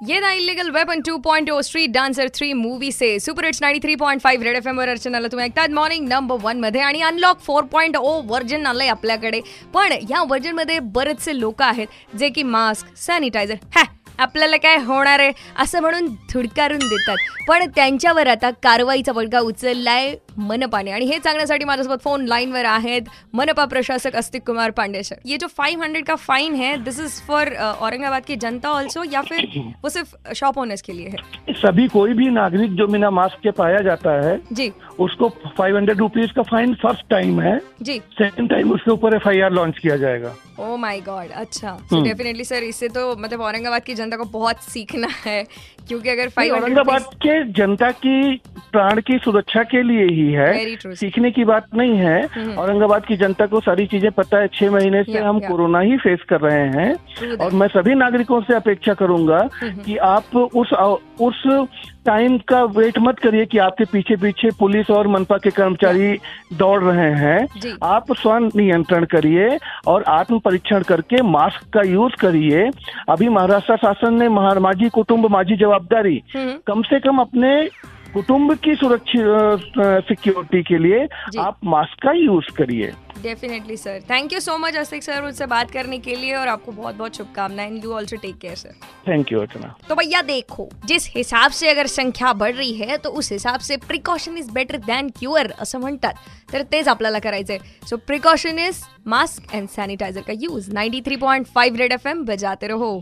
ये ना illegal weapon 2.0 street dancer three movie से super hits 93.5 red F M वर अर्चनाला तुम्ही ऐकतात मॉर्निंग नंबर वन मध्ये आणि unlock four point O version आलंय आपल्याकडे. पण या व्हर्जन मध्ये बरेचसे लोक आहेत, जे की मास्क सॅनिटायझर हॅ आपल्याला काय होणार आहे असं म्हणून धुडकारून देतात. पण त्यांच्यावर आता कारवाईचा बडगा उचललाय मनपाने. आणि हे सांगण्यासाठी माझ्यासोबत फ़ोन लाईनवर आहेत मनपा प्रशासक अस्तिक कुमार पांडे सर ये जो 500 का फाइन है दिस इज़ फॉर औरंगाबाद की जनता ऑल्सो या फिर वो सिर्फ़ शॉप ओनर्स के लिए है? सभी कोई भी नागरिक जो बिना मास्क के पाया जाता है जी। उसको फाइव हंड्रेड रुपीज़ का फाइन फ़र्स्ट टाइम है जी। सेकंड टाइम उसके ऊपर एफआईआर लॉन्च किया जाएगा। ओ माय गॉड अच्छा। सो डेफिनेटली सर इससे तो मतलब औरंगाबाद की जनता को बहुत सीखना है क्योंकि अगर फाइव औरंगाबाद के जनता की प्राण की सुरक्षा के लिए ही है। सीखने की बात नहीं है। औरंगाबाद की जनता को सारी चीज़ें पता है छह महीने से हम कोरोना ही फेस कर रहे हैं। और मैं सभी नागरिकों से अपेक्षा करूँगा कि आप उस उस टाइम का वेट मत करिए कि आपके पीछे पीछे पुलिस और मनपा के कर्मचारी दौड़ रहे हैं। आप स्व नियंत्रण करिए और आत्म परीक्षण करके मास्क का यूज़ करिए। अभी महाराष्ट्र शासन ने माझी कुटुंब माझी जवाबदारी हम्म। कम से कम अपने कुटुंब की सुरक्षित सिक्योरिटी के लिए आप मास्क का यूज़ करिए। Definitely sir thank you so much Astik sir मुझसे बात करने के लिए और आपको बहुत बहुत शुभकामनाएँ you also take care sir thank you Archana. तो भैया देखो जिस हिसाब से अगर संख्या बढ़ रही है तो उस हिसाब से precaution is better than cure असं म्हणतात. तर तेच आपल्याला करायचंय. So precaution is mask and sanitiser का use ninety three point five red F M बजाते रहो.